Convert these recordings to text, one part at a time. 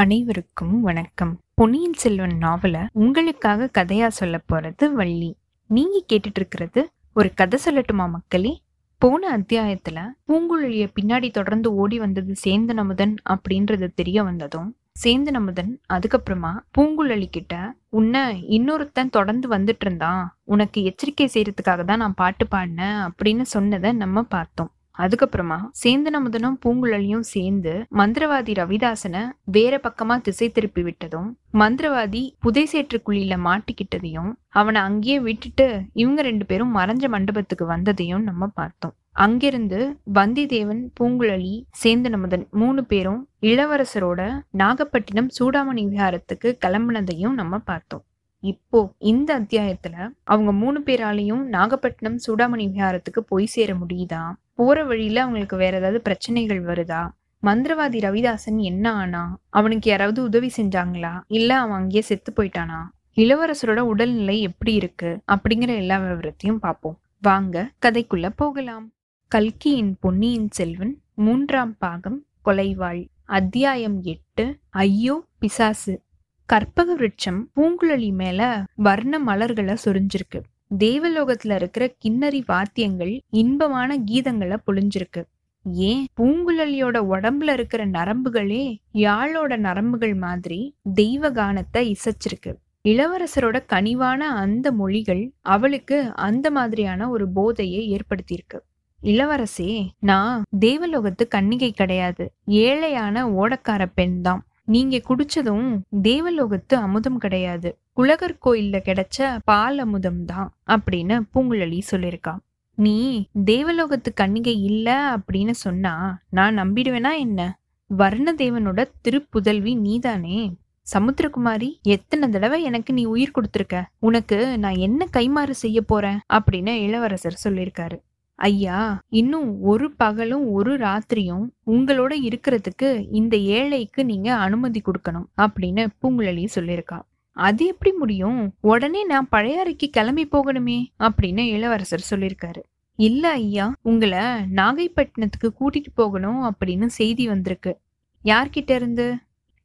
அனைவருக்கும் வணக்கம். பொன்னியின் செல்வன் நாவல உங்களுக்காக கதையா சொல்ல போறது வள்ளி. நீங்க கேட்டுட்டு இருக்கிறது ஒரு கதை சொல்லட்டுமா மக்களே? போன அத்தியாயத்துல பூங்குழலிய பின்னாடி தொடர்ந்து ஓடி வந்தது சேந்தன் அமுதன் அப்படின்றது தெரிய வந்ததும் சேந்தன் அமுதன் அதுக்கப்புறமா பூங்குழலி கிட்ட உன்னை இன்னொருத்தன் தொடர்ந்து வந்துட்டு இருந்தான் உனக்கு எச்சரிக்கை செய்யறதுக்காக தான் நான் பாட்டு பாடினேன் அப்படின்னு சொன்னதை நம்ம பார்த்தோம். அதுக்கப்புறமா சேந்தனமுதனும் பூங்குழலியும் சேர்ந்து மந்திரவாதி ரவிதாசனை வேற பக்கமா திசை திருப்பி விட்டதும் மந்திரவாதி புதை சேற்றுக்குழியில மாட்டிக்கிட்டதையும் அவனை அங்கேயே விட்டுட்டு இவங்க ரெண்டு பேரும் மறைஞ்ச மண்டபத்துக்கு வந்ததையும் நம்ம பார்த்தோம். அங்கிருந்து வந்திதேவன் பூங்குழலி சேந்தனமுதன் மூணு பேரும் இளவரசரோட நாகப்பட்டினம் சூடாமணி விஹாரத்துக்கு கிளம்புனதையும் நம்ம பார்த்தோம். இப்போ இந்த அத்தியாயத்துல அவங்க மூணு பேராலையும் நாகப்பட்டினம் சூடாமணி விஹாரத்துக்கு போய் சேர முடியுதா? போற வழியில அவங்களுக்கு வேற ஏதாவது பிரச்சனைகள் வருதா? மந்திரவாதி ரவிதாசன் என்ன ஆனா? அவனுக்கு யாராவது உதவி செஞ்சாங்களா? இல்ல அவன் அங்கேயே செத்து போயிட்டானா? இளவரசரோட உடல்நிலை எப்படி இருக்கு? அப்படிங்கிற எல்லா விவரத்தையும் பார்ப்போம். வாங்க கதைக்குள்ள போகலாம். கல்கியின் பொன்னியின் செல்வன் மூன்றாம் பாகம் கொலைவாள். அத்தியாயம் எட்டு ஐயோ பிசாசு. கற்பக விருட்சம் பூங்குழலி மேல வர்ண மலர்களை சொரிஞ்சிருக்கு. தேவலோகத்துல இருக்கிற கிண்ணறி வாத்தியங்கள் இன்பமான கீதங்களை பொழிஞ்சிருக்கு. ஏன்? பூங்குழலியோட உடம்புல இருக்கிற நரம்புகளே யாழோட நரம்புகள் மாதிரி தெய்வ கானத்தை இசைச்சிருக்கு. இளவரசரோட கனிவான அந்த மொழிகள் அவளுக்கு அந்த மாதிரியான ஒரு போதையை ஏற்படுத்தியிருக்கு. இளவரசே நான் தேவலோகத்து கன்னிகை கிடையாது. ஏழையான ஓடக்கார பெண் தான் நீங்க குடிச்சதும் தேவலோகத்து அமுதம் கிடையாது. குலகர் கோயில்ல கிடைச்ச பால் அமுதம் தான் அப்படின்னு பூங்குழலி சொல்லியிருக்கான் நீ தேவலோகத்து கன்னிகை இல்ல அப்படின்னு சொன்னா நான் நம்பிடுவேனா என்ன? வர்ணதேவனோட திருப்புதல்வி நீதானே? சமுத்திரகுமாரி எத்தனை தடவை எனக்கு நீ உயிர் கொடுத்துருக்க? உனக்கு நான் என்ன கைமாறு செய்ய போறேன்? அப்படின்னு இளவரசர் சொல்லியிருக்காரு. ஐயா இன்னும் ஒரு பகலும் ஒரு ராத்திரியும் உங்களோட இருக்கிறதுக்கு இந்த ஏழைக்கு நீங்க அனுமதி கொடுக்கணும் அப்படின்னு பூங்குழலி சொல்லியிருக்கா. அது எப்படி முடியும்? உடனே நான் பழையாறைக்கு கிளம்பி போகணுமே அப்படின்னு இளவரசர் சொல்லியிருக்காரு. இல்ல ஐயா உங்களை நாகைப்பட்டினத்துக்கு கூட்டிட்டு போகணும் அப்படின்னு செய்தி வந்திருக்கு. யார்கிட்ட இருந்து?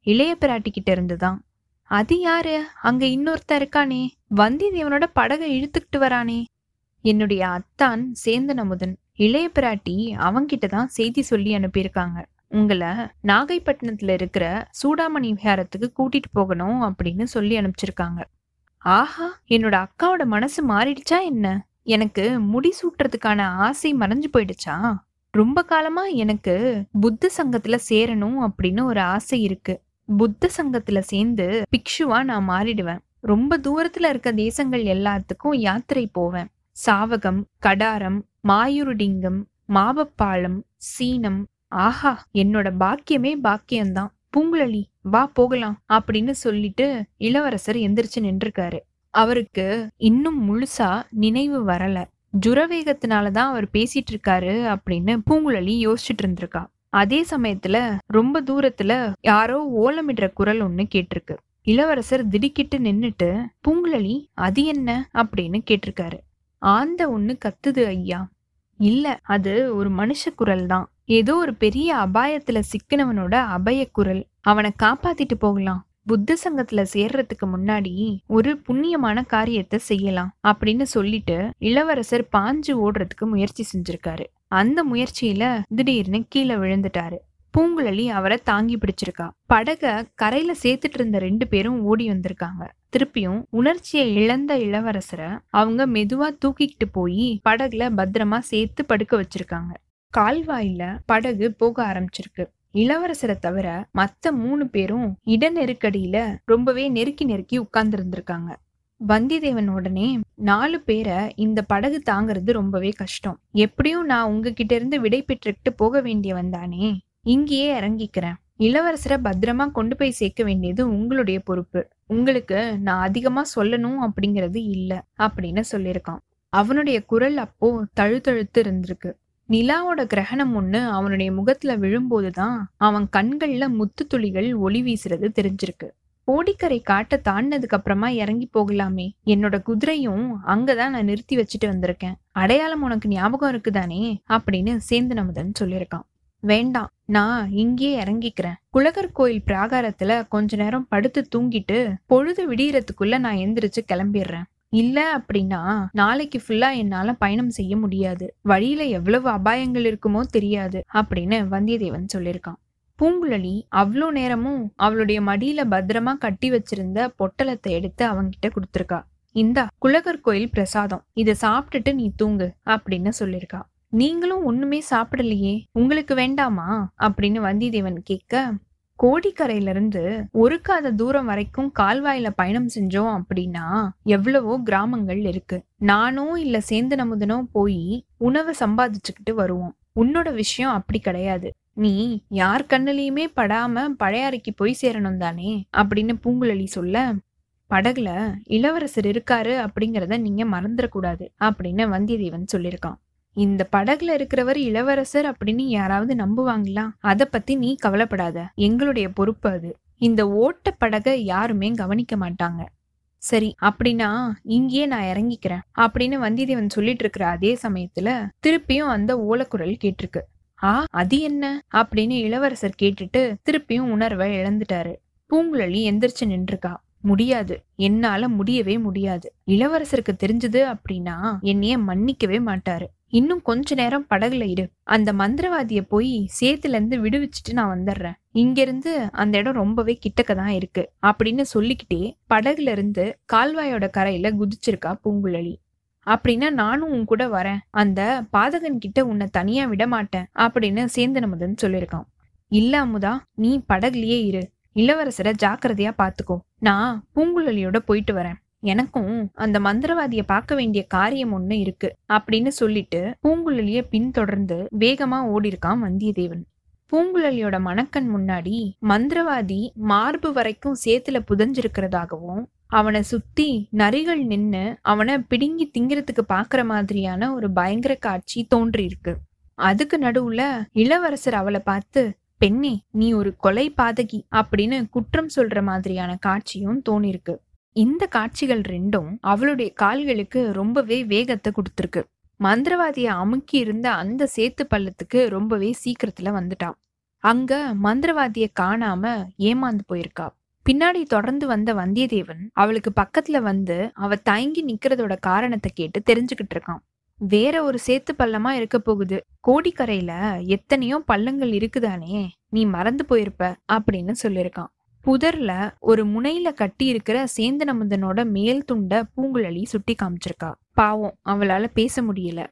இளைய பிராட்டி கிட்ட இருந்து தான். அது யாரு? அங்க இன்னொருத்தர் இருக்கானே வந்தியத்தேவனோட படகை இழுத்துக்கிட்டு வரானே. என்னுடைய அத்தான் சேந்தன் அமுதன் இளைய பிராட்டி அவங்கிட்ட தான் செய்தி சொல்லி அனுப்பியிருக்காங்க. உங்களை நாகைப்பட்டினத்துல இருக்கிற சூடாமணி விஹாரத்துக்கு கூட்டிட்டு போகணும் அப்படின்னு சொல்லி அனுப்பிச்சிருக்காங்க. ஆஹா என்னோட அக்காவோட மனசு மாறிடுச்சா என்ன? எனக்கு முடி சூட்டுறதுக்கான ஆசை மறைஞ்சு போயிடுச்சா? ரொம்ப காலமா எனக்கு புத்த சங்கத்துல சேரணும் அப்படின்னு ஒரு ஆசை இருக்கு. புத்த சங்கத்துல சேர்ந்து பிக்ஷுவா நான் மாறிடுவேன். ரொம்ப தூரத்துல இருக்க தேசங்கள் எல்லாத்துக்கும் யாத்திரை போவேன். சாவகம் கடாரம் மாயூருடிங்கம் மாவப்பாளம் சீனம் ஆஹா என்னோட பாக்கியமே பாக்கியம்தான். பூங்குழலி வா போகலாம் அப்படின்னு சொல்லிட்டு இளவரசர் எந்திரிச்சு நின்றுருக்காரு. அவருக்கு இன்னும் முழுசா நினைவு வரல. ஜுரவேகத்தினாலதான் அவர் பேசிட்டு இருக்காரு அப்படின்னு பூங்குழலி யோசிச்சுட்டு இருந்திருக்கா அதே சமயத்துல ரொம்ப தூரத்துல யாரோ ஓலமிடுற குரல் ஒண்ணு கேட்டிருக்கு இளவரசர் திடுக்கிட்டு நின்னுட்டு பூங்குழலி அது என்ன? அப்படின்னு கேட்டிருக்காரு ஆந்த ஒண்ணு கத்துது ஐயா. இல்ல அது ஒரு மனுஷ குரல் தான். ஏதோ ஒரு பெரிய அபாயத்துல சிக்கினவனோட அபய குரல். அவனை காப்பாத்திட்டு போகலாம். புத்த சங்கத்துல சேர்றதுக்கு முன்னாடி ஒரு புண்ணியமான காரியத்தை செய்யலாம் அப்படின்னு சொல்லிட்டு இளவரசர் பாஞ்சு ஓடுறதுக்கு முயற்சி செஞ்சிருக்காரு. அந்த முயற்சியில திடீர்னு கீழே விழுந்துட்டாரு. பூங்குழலி அவரை தாங்கி பிடிச்சிருக்கா. படக கரையில சேர்த்துட்டு இருந்த ரெண்டு பேரும் ஓடி வந்திருக்காங்க. திருப்பியும் உணர்ச்சியை இழந்த இளவரசரை அவங்க மெதுவா தூக்கிக்கிட்டு போய் படகுல பத்திரமா சேர்த்து படுக்க வச்சிருக்காங்க. கால்வாயில படகு போக ஆரம்பிச்சிருக்கு. இளவரசரை தவிர மத்த மூணு பேரும் இட நெருக்கடியில ரொம்பவே நெருக்கி நெருக்கி உட்கார்ந்து இருந்திருக்காங்க வந்திதேவன் உடனே நாலு பேரை இந்த படகு தாங்கிறது ரொம்பவே கஷ்டம். எப்படியும் நான் உங்ககிட்ட இருந்து விடை பெற்றுக்கிட்டு போக வேண்டியவன் தானே. இங்கேயே இறங்கிக்கிறேன். இளவரசரை பத்திரமா கொண்டு போய் சேர்க்க வேண்டியது உங்களுடைய பொறுப்பு. உங்களுக்கு நான் அதிகமா சொல்லணும் அப்படிங்கிறது இல்ல அப்படின்னு சொல்லியிருக்கான். அவனுடைய குரல் அப்போ தழுத்தழுத்து இருந்திருக்கு. நிலாவோட கிரகணம் ஒண்ணு அவனுடைய முகத்துல விழும்போதுதான் அவன் கண்கள்ல முத்து துளிகள் ஒளி வீசுறது தெரிஞ்சிருக்கு. கோடிக்கரை காட்ட தாண்டினதுக்கு அப்புறமா இறங்கி போகலாமே. என்னோட குதிரையும் அங்கதான் நான் நிறுத்தி வச்சுட்டு வந்திருக்கேன். அடையாளம் உனக்கு ஞாபகம் இருக்குதானே? அப்படின்னு சேந்தன் அமுதன் சொல்லியிருக்கான். வேண்டாம் நான் இங்கேயே இறங்கிக்கிறேன். குலகர் கோயில் பிராகாரத்துல கொஞ்ச நேரம் படுத்து தூங்கிட்டு பொழுது விடியறதுக்குள்ள நான் எந்திரிச்சு கிளம்பிடுறேன். இல்ல அப்படின்னா நாளைக்கு ஃபுல்லா என்னால பயணம் செய்ய முடியாது. வழியில எவ்வளவு அபாயங்கள் இருக்குமோ தெரியாது அப்படின்னு வந்தியத்தேவன் சொல்லியிருக்கான். பூங்குழலி அவ்வளோ நேரமும் அவளுடைய மடியில பத்திரமா கட்டி வச்சிருந்த பொட்டலத்தை எடுத்து அவங்கிட்ட கொடுத்துருக்கா. இந்தா குலகர் கோயில் பிரசாதம். இதை சாப்பிட்டுட்டு நீ தூங்கு அப்படின்னு சொல்லியிருக்கா. நீங்களும் ஒண்ணுமே சாப்பிடலையே உங்களுக்கு வேண்டாமா? அப்படின்னு வந்தியத்தேவன் கேட்க கோடிக்கரையில இருந்து ஒரு காத தூரம் வரைக்கும் கால்வாயில பயணம் செஞ்சோம் அப்படின்னா எவ்வளவோ கிராமங்கள் இருக்கு. நானோ இல்ல சேந்தன் அமுதனோ போய் உணவை சம்பாதிச்சுக்கிட்டு வருவோம். உன்னோட விஷயம் அப்படி கிடையாது. நீ யார் கண்ணுலயுமே படாம பழையாறைக்கு போய் சேரணும் தானே? அப்படின்னு பூங்குழலி சொல்ல படகுல இளவரசர் இருக்காரு அப்படிங்கறத நீங்க மறந்துடக்கூடாது அப்படின்னு வந்தியத்தேவன் சொல்லியிருக்கான். இந்த படகுல இருக்கிறவர் இளவரசர் அப்படின்னு யாராவது நம்புவாங்களா? அத பத்தி நீ கவலைப்படாத. எங்களுடைய பொறுப்பு அது. இந்த ஓட்ட படகை யாருமே கவனிக்க மாட்டாங்க. சரி அப்படின்னா இங்கேயே நான் இறங்கிக்கிறேன். அப்படின்னு வந்தியத்தேவன் சொல்லிட்டு இருக்கிற அதே சமயத்துல திருப்பியும் அந்த ஓலக்குரல் கேட்டிருக்கு. ஆ அது என்ன? அப்படின்னு இளவரசர் கேட்டுட்டு திருப்பியும் உணர்வை இழந்துட்டாரு. பூங்குழலி எந்திரிச்சு நின்றுக்கா முடியாது. என்னால முடியவே முடியாது. இளவரசருக்கு தெரிஞ்சது அப்படின்னா என்னைய மன்னிக்கவே மாட்டாரு. இன்னும் கொஞ்ச நேரம் படகுல இரு. அந்த மந்திரவாதிய போய் சேத்துல இருந்து நான் வந்துடுறேன் இங்கிருந்து அந்த இடம் ரொம்பவே கிட்டக்க தான் இருக்கு. அப்படின்னு சொல்லிக்கிட்டே படகுல இருந்து கால்வாயோட கரையில குதிச்சிருக்கா பூங்குழலி. அப்படின்னா நானும் உன் கூட வரேன். அந்த பாதகன் கிட்ட உன்னை தனியா விட மாட்டேன் அப்படின்னு சேந்தனமுதன் சொல்லியிருக்கான் இல்ல அமுதா நீ படகுலயே இரு. இளவரசரை ஜாக்கிரதையா பாத்துக்கோ. நான் பூங்குழலியோட போயிட்டு வரேன். எனக்கும் அந்த மந்திரவாதிய பார்க்க வேண்டிய காரியம் ஒண்ணு இருக்கு அப்படின்னு சொல்லிட்டு பூங்குழலிய பின்தொடர்ந்து வேகமா ஓடிருக்கான் வந்தியத்தேவன். பூங்குழலியோட மணக்கண் முன்னாடி மந்திரவாதி மார்பு வரைக்கும் சேத்துல புதஞ்சிருக்கிறதாகவும் அவனை சுத்தி நரிகள் நின்னு அவனை பிடுங்கி திங்கிறதுக்கு பாக்குற மாதிரியான ஒரு பயங்கர காட்சி தோன்றியிருக்கு. அதுக்கு நடுவுல இளவரசர் அவளை பார்த்து பெண்ணே நீ ஒரு கொலை பாதகி அப்படின்னு குற்றம் சொல்ற மாதிரியான காட்சியும் தோணிருக்கு இந்த காட்சிகள் ரெண்டும் அவளுடைய கால்களுக்கு ரொம்பவே வேகத்தை கொடுத்துருக்கு. மந்திரவாதிய அமுக்கி இருந்த அந்த சேத்து பள்ளத்துக்கு ரொம்பவே சீக்கிரத்துல வந்துட்டான் அங்க மந்திரவாதிய காணாம ஏமாந்து போயிருக்கா. பின்னாடி தொடர்ந்து வந்த வந்தியத்தேவன் அவளுக்கு பக்கத்துல வந்து அவ தயங்கி நிக்கிறதோட காரணத்தை கேட்டு தெரிஞ்சுக்கிட்டு இருக்கான். வேற ஒரு சேத்து பள்ளமா இருக்க போகுது. கோடிக்கரையில எத்தனையோ பள்ளங்கள் இருக்குதானே நீ மறந்து போயிருப்ப அப்படின்னு சொல்லியிருக்கான். புதர்ல ஒரு முனையில கட்டி இருக்கிற சேந்தனமுதனோட மேல் துண்ட பூங்குழலி சுட்டி காமிச்சிருக்கா. பாவம் அவளால பேச முடியல.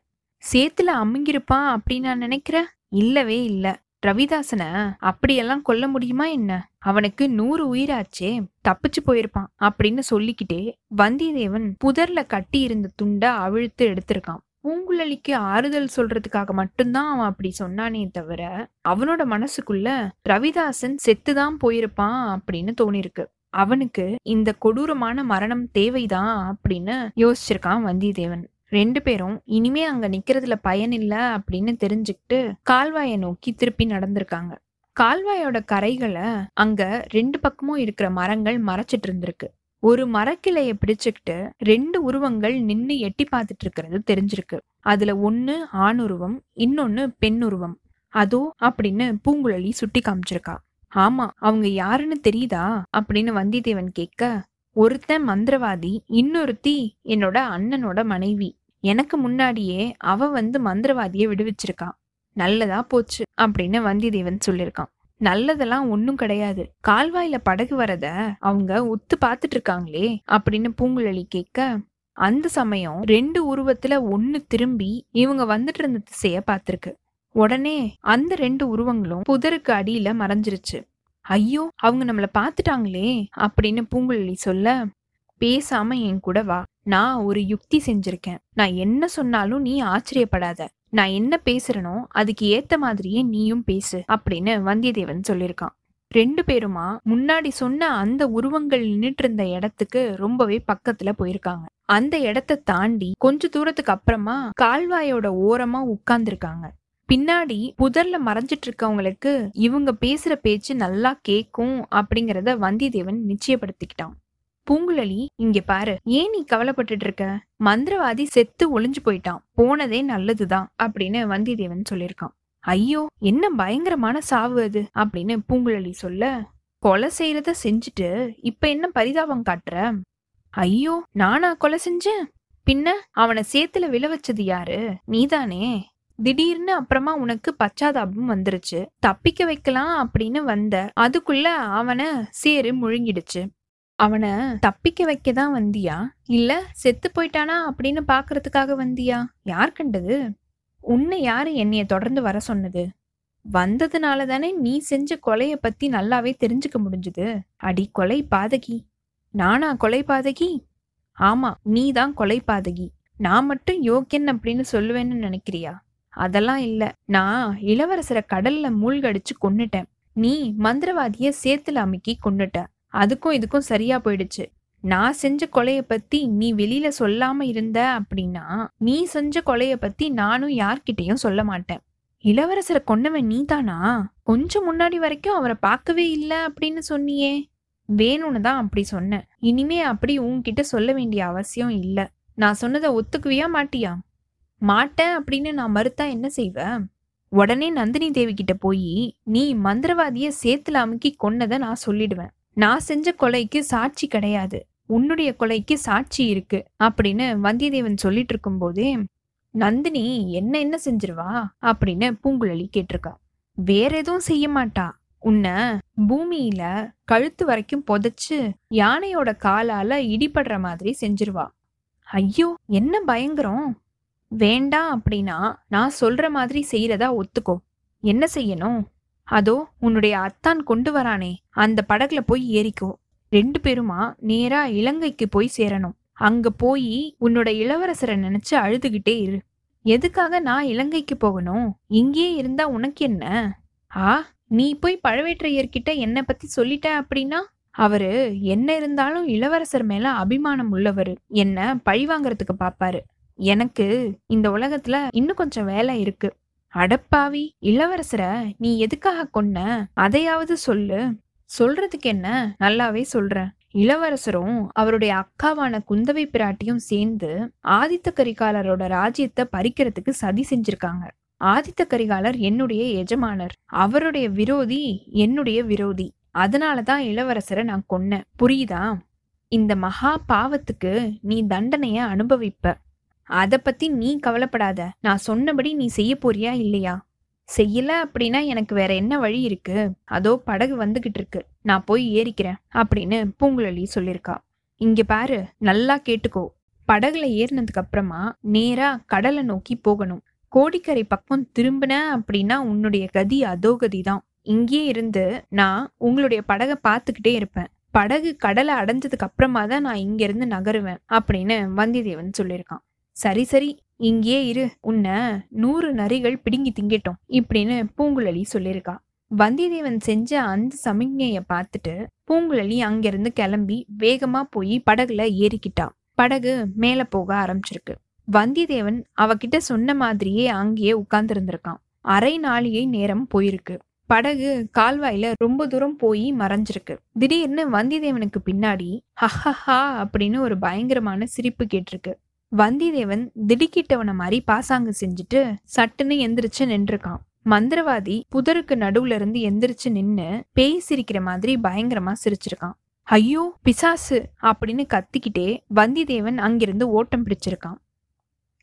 சேத்துல அமுங்கிருப்பான் அப்படின்னு நான் நினைக்கிறேன் இல்லவே இல்ல. ரவிதாசனை அப்படியெல்லாம் கொல்ல முடியுமா என்ன? அவனுக்கு நூறு உயிராச்சே தப்பிச்சு போயிருப்பான் அப்படின்னு சொல்லிக்கிட்டே வந்தியத்தேவன் புதர்ல கட்டி இருந்த துண்ட அவிழ்த்து எடுத்திருக்கான். பூங்குழலிக்கு ஆறுதல் சொல்றதுக்காக மட்டும்தான் அவன் அப்படி சொன்னானே தவிர அவனோட மனசுக்குள்ள ரவிதாசன் செத்துதான் போயிருப்பான் அப்படின்னு தோணிருக்கு. அவனுக்கு இந்த கொடூரமான மரணம் தேவைதான் அப்படின்னு யோசிச்சிருக்கான் வந்தியத்தேவன். ரெண்டு பேரும் இனிமே அங்க நிக்கிறதுல பயன் இல்லை அப்படின்னு தெரிஞ்சுக்கிட்டு கால்வாயை நோக்கி திருப்பி நடந்திருக்காங்க. கால்வாயோட கரைகளை அங்க ரெண்டு பக்கமும் இருக்கிற மரங்கள் மறைச்சிட்டு இருந்திருக்கு. ஒரு மரக்கிளைய பிடிச்சுக்கிட்டு ரெண்டு உருவங்கள் நின்னு எட்டி பார்த்துட்டு இருக்கிறது தெரிஞ்சிருக்கு. அதுல ஒன்னு ஆண் உருவம் இன்னொன்னு பெண் உருவம். அதோ அப்படின்னு பூங்குழலி சுட்டி காமிச்சிருக்கா. ஆமா அவங்க யாருன்னு தெரியுதா? அப்படின்னு வந்தியத்தேவன் கேட்க ஒருத்தன் மந்திரவாதி இன்னொருத்தி என்னோட அண்ணனோட மனைவி. எனக்கு முன்னாடியே அவ வந்து மந்திரவாதியை விடுவிச்சிருக்கா. நல்லதா போச்சு அப்படின்னு வந்தியத்தேவன் சொல்லியிருக்கான் நல்லதெல்லாம் ஒன்றும் கிடையாது. கால்வாயில படகு வரத அவங்க ஒத்து பார்த்துட்டு இருக்காங்களே அப்படின்னு பூங்குழலி கேட்க அந்த சமயம் ரெண்டு உருவத்துல ஒன்னு திரும்பி இவங்க வந்துட்டு இருந்த திசைய பார்த்துருக்கு. உடனே அந்த ரெண்டு உருவங்களும் புதருக்கு அடியில மறைஞ்சிருச்சு. ஐயோ அவங்க நம்மள பாத்துட்டாங்களே அப்படின்னு பூங்குழலி சொல்ல பேசாம என் கூட வா. நான் ஒரு யுக்தி செஞ்சிருக்கேன். நான் என்ன சொன்னாலும் நீ ஆச்சரியப்படாத. நான் என்ன பேசுறனோ அதுக்கு ஏத்த மாதிரியே நீயும் பேசு அப்படின்னு வந்தியத்தேவன் சொல்லியிருக்கான். ரெண்டு பேருமா முன்னாடி சொன்ன அந்த உருவங்கள் நின்றுட்டு இருந்த இடத்துக்கு ரொம்பவே பக்கத்துல போயிருக்காங்க. அந்த இடத்த தாண்டி கொஞ்ச தூரத்துக்கு அப்புறமா கால்வாயோட ஓரமா உட்கார்ந்துருக்காங்க. பின்னாடி புதர்ல மறைஞ்சிட்டு இருக்கவங்களுக்கு இவங்க பேசுற பேச்சு நல்லா கேக்கும் அப்படிங்கறத வந்தியத்தேவன் நிச்சயப்படுத்திக்கிட்டான். பூங்குழலி இங்க பாரு ஏன் நீ கவலைப்பட்டுட்டு இருக்க? மந்திரவாதி செத்து ஒளிஞ்சு போயிட்டான். போனதே நல்லதுதான் அப்படின்னு வந்தியத்தேவன் சொல்லியிருக்கான். ஐயோ என்ன பயங்கரமான சாவு அது அப்படின்னு பூங்குழலி சொல்ல கொலை செய்யறத செஞ்சுட்டு இப்ப என்ன பரிதாபம் காட்டுற? ஐயோ நானா கொலை செஞ்சேன்? பின்ன அவனை சேத்துல விழ வச்சது யாரு? நீதானே. திடீர்னு அப்புறமா உனக்கு பச்சாதாபம் வந்துருச்சு. தப்பிக்க வைக்கலாம் அப்படின்னு வந்த அதுக்குள்ள அவனை சேரு முழுங்கிடுச்சு. அவனை தப்பிக்க வைக்க தான் வந்தியா? இல்ல செத்து போயிட்டானா அப்படின்னு பாக்குறதுக்காக வந்தியா? யார் கண்டது? உன்னை யாரு என்னைய தொடர்ந்து வர சொன்னது? வந்ததுனால தானே நீ செஞ்ச கொலைய பத்தி நல்லாவே தெரிஞ்சுக்க முடிஞ்சுது. அடி கொலை பாதகி. நானா கொலை பாதகி? ஆமா நீ தான் கொலை பாதகி. நான் மட்டும் யோக்கியன் அப்படின்னு சொல்லுவேன்னு நினைக்கிறியா? அதெல்லாம் இல்ல. நான் இளவரசரை கடல்ல மூழ்கடிச்சு கொன்னுட்டேன். நீ மந்திரவாதிய சேத்துல அமுக்கி கொன்னுட்ட. அதுக்கும் இதுக்கும் சரியா போயிடுச்சு. நான் செஞ்ச கொலைய பத்தி நீ வெளியில சொல்லாம இருந்த அப்படின்னா நீ செஞ்ச கொலைய பத்தி நானும் யார்கிட்டயும் சொல்ல மாட்டேன். இளவரசரை கொன்னவன் நீதானா? கொஞ்சம் முன்னாடி வரைக்கும் அவரை பார்க்கவே இல்லை அப்படின்னு சொன்னியே. வேணும்னு தான் அப்படி சொன்னேன். இனிமே அப்படி உன்கிட்ட சொல்ல வேண்டிய அவசியம் இல்ல. நான் சொன்னதை ஒத்துக்குவியா மாட்டியா? மாட்டேன் அப்படின்னு நான் மறுத்தா என்ன செய்வேன் உடனே நந்தினி தேவி கிட்ட போய் நீ மந்திரவாதிய சேத்துல அமுக்கி கொன்னதை நான் சொல்லிடுவேன். நான் செஞ்ச கொலைக்கு சாட்சி கிடையாது. உன்னுடைய கொலைக்கு சாட்சி இருக்கு. அப்படின்னு வந்தியத்தேவன் சொல்லிட்டு இருக்கும்போதே நந்தினி என்ன என்ன செஞ்சிருவா? அப்படின்னு பூங்குழலி கேட்டிருக்கா. வேற எதுவும் செய்ய மாட்டா. உன்னை பூமியில கழுத்து வரைக்கும் புதைச்சு யானையோட காலால இடிபடுற மாதிரி செஞ்சிருவா. ஐயோ என்ன பயங்கரம். வேண்டாம் அப்படின்னா நான் சொல்ற மாதிரி செய்யறதா ஒத்துக்கோ. என்ன செய்யணும்? அதோ உன்னுடைய அத்தான் கொண்டு வரானே. அந்த படகுல போய் ஏறிக்கோ. ரெண்டு பேருமா நேரா இலங்கைக்கு போய் சேரணும். அங்க போய் உன்னோட இளவரசரை நினைச்சு அழுதுகிட்டே இரு. எதுக்காக நான் இலங்கைக்கு போகணும்? இங்கேயே இருந்தா உனக்கு என்ன? ஆ நீ போய் பழவேற்றையர்கிட்ட என்னை பத்தி சொல்லிட்ட அப்படின்னா? அவரு என்ன இருந்தாலும் இளவரசர் மேல அபிமானம் உள்ளவர். என்ன பழி வாங்குறதுக்கு பாப்பாரு. எனக்கு இந்த உலகத்துல இன்னும் கொஞ்சம் வேலை இருக்கு. அடப்பாவி இளவரசரை நீ எதுக்காக கொன்ன? அதையாவது சொல்லு. சொல்றதுக்கு என்ன? நல்லாவே சொல்றேன் இளவரசரும் அவருடைய அக்காவான குந்தவை பிராட்டியும் சேர்ந்து ஆதித்த கரிகாலரோட ராஜ்யத்தை பறிக்கிறதுக்கு சதி செஞ்சிருக்காங்க. ஆதித்த கரிகாலர் என்னுடைய எஜமானர். அவருடைய விரோதி என்னுடைய விரோதி. அதனாலதான் இளவரசரை நான் கொன்னேன். புரியுதா? இந்த மகா பாவத்துக்கு நீ தண்டனைய அனுபவிப்ப. அத பத்தி நீ கவலைப்படாத. நான் சொன்னபடி நீ செய்ய போறியா இல்லையா? செய்யல அப்படின்னா எனக்கு வேற என்ன வழி இருக்கு? அதோ படகு வந்துகிட்டு இருக்கு. நான் போய் ஏறிக்கிறேன் அப்படின்னு பூங்குழலி சொல்லியிருக்கா இங்க பாரு நல்லா கேட்டுக்கோ. படகுல ஏறினதுக்கு அப்புறமா நேரா கடலை நோக்கி போகணும். கோடிக்கரை பக்கம் திரும்பின அப்படின்னா உன்னுடைய கதி அதோகதி தான். இங்கேயே இருந்து நான் உங்களுடைய படகை பார்த்துக்கிட்டே இருப்பேன். படகு கடலை அடைஞ்சதுக்கு அப்புறமா தான் நான் இங்கிருந்து நகருவேன் அப்படின்னு வந்தியத்தேவன் சொல்லியிருக்கான். சரி சரி இங்கேயே இரு. உன்னை நூறு நரிகள் பிடுங்கி திங்கட்டும் இப்படின்னு பூங்குழலி சொல்லியிருக்கா. வந்தியத்தேவன் செஞ்ச அந்த சமிக்ஞைய பார்த்துட்டு பூங்குழலி அங்கிருந்து கிளம்பி வேகமா போய் படகுல ஏறிக்கிட்டா. படகு மேல போக ஆரம்பிச்சிருக்கு. வந்தியத்தேவன் அவகிட்ட சொன்ன மாதிரியே அங்கேயே உட்கார்ந்துருந்திருக்கான். அரை நாளிகை நேரம் போயிருக்கு. படகு கால்வாயில ரொம்ப தூரம் போய் மறைஞ்சிருக்கு. திடீர்னு வந்தியத்தேவனுக்கு பின்னாடி ஹஹஹா அப்படின்னு ஒரு பயங்கரமான சிரிப்பு கேட்டிருக்கு. வந்தியத்தேவன் திடுக்கிட்டவன மாதிரி பாசாங்கு செஞ்சுட்டு சட்டுன்னு எந்திரிச்சு நின்றுருக்கான். மந்திரவாதி புதருக்கு நடுவுல இருந்து எந்திரிச்சு நின்னு பேய் சிரிக்கிற மாதிரி பயங்கரமா சிரிச்சிருக்கான். ஐயோ பிசாசு! அப்படின்னு கத்திக்கிட்டே வந்தியத்தேவன் அங்கிருந்து ஓட்டம் பிடிச்சிருக்கான்.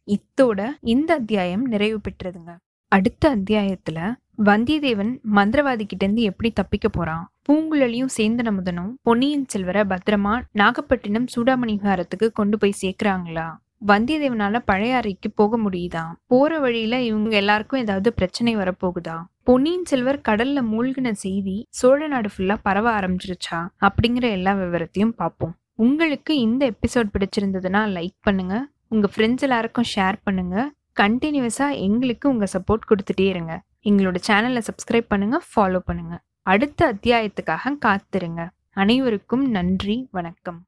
இத்தோட இந்த அத்தியாயம் நிறைவு பெற்றதுங்க. அடுத்த அத்தியாயத்துல வந்தியத்தேவன் மந்திரவாதி கிட்ட இருந்து எப்படி தப்பிக்க போறான்? பூங்குழலியும் சேந்தன முதனும் பொன்னியின் செல்வரை பத்திரமா நாகப்பட்டினம் சூடாமணிகாரத்துக்கு கொண்டு போய் சேர்க்கிறாங்களா? வந்தியத்தேவனால பழையாறைக்கு போக முடியுதா? போற வழியில இவங்க எல்லாருக்கும் ஏதாவது பிரச்சனை வரப்போகுதா? பொன்னியின் செல்வர் கடல்ல மூழ்கின செய்தி சோழ நாடு ஃபுல்லா பரவ ஆரம்பிச்சிருச்சா? அப்படிங்கிற எல்லா விவரத்தையும் பார்ப்போம். உங்களுக்கு இந்த எபிசோட் பிடிச்சிருந்ததுன்னா லைக் பண்ணுங்க. உங்க ஃப்ரெண்ட்ஸ் எல்லாருக்கும் ஷேர் பண்ணுங்க. கண்டினியூஸா எங்களுக்கு உங்க சப்போர்ட் கொடுத்துட்டே இருங்க. எங்களோட சேனலை சப்ஸ்கிரைப் பண்ணுங்க ஃபாலோ பண்ணுங்க. அடுத்த அத்தியாயத்துக்காக காத்திருங்க. அனைவருக்கும் நன்றி வணக்கம்.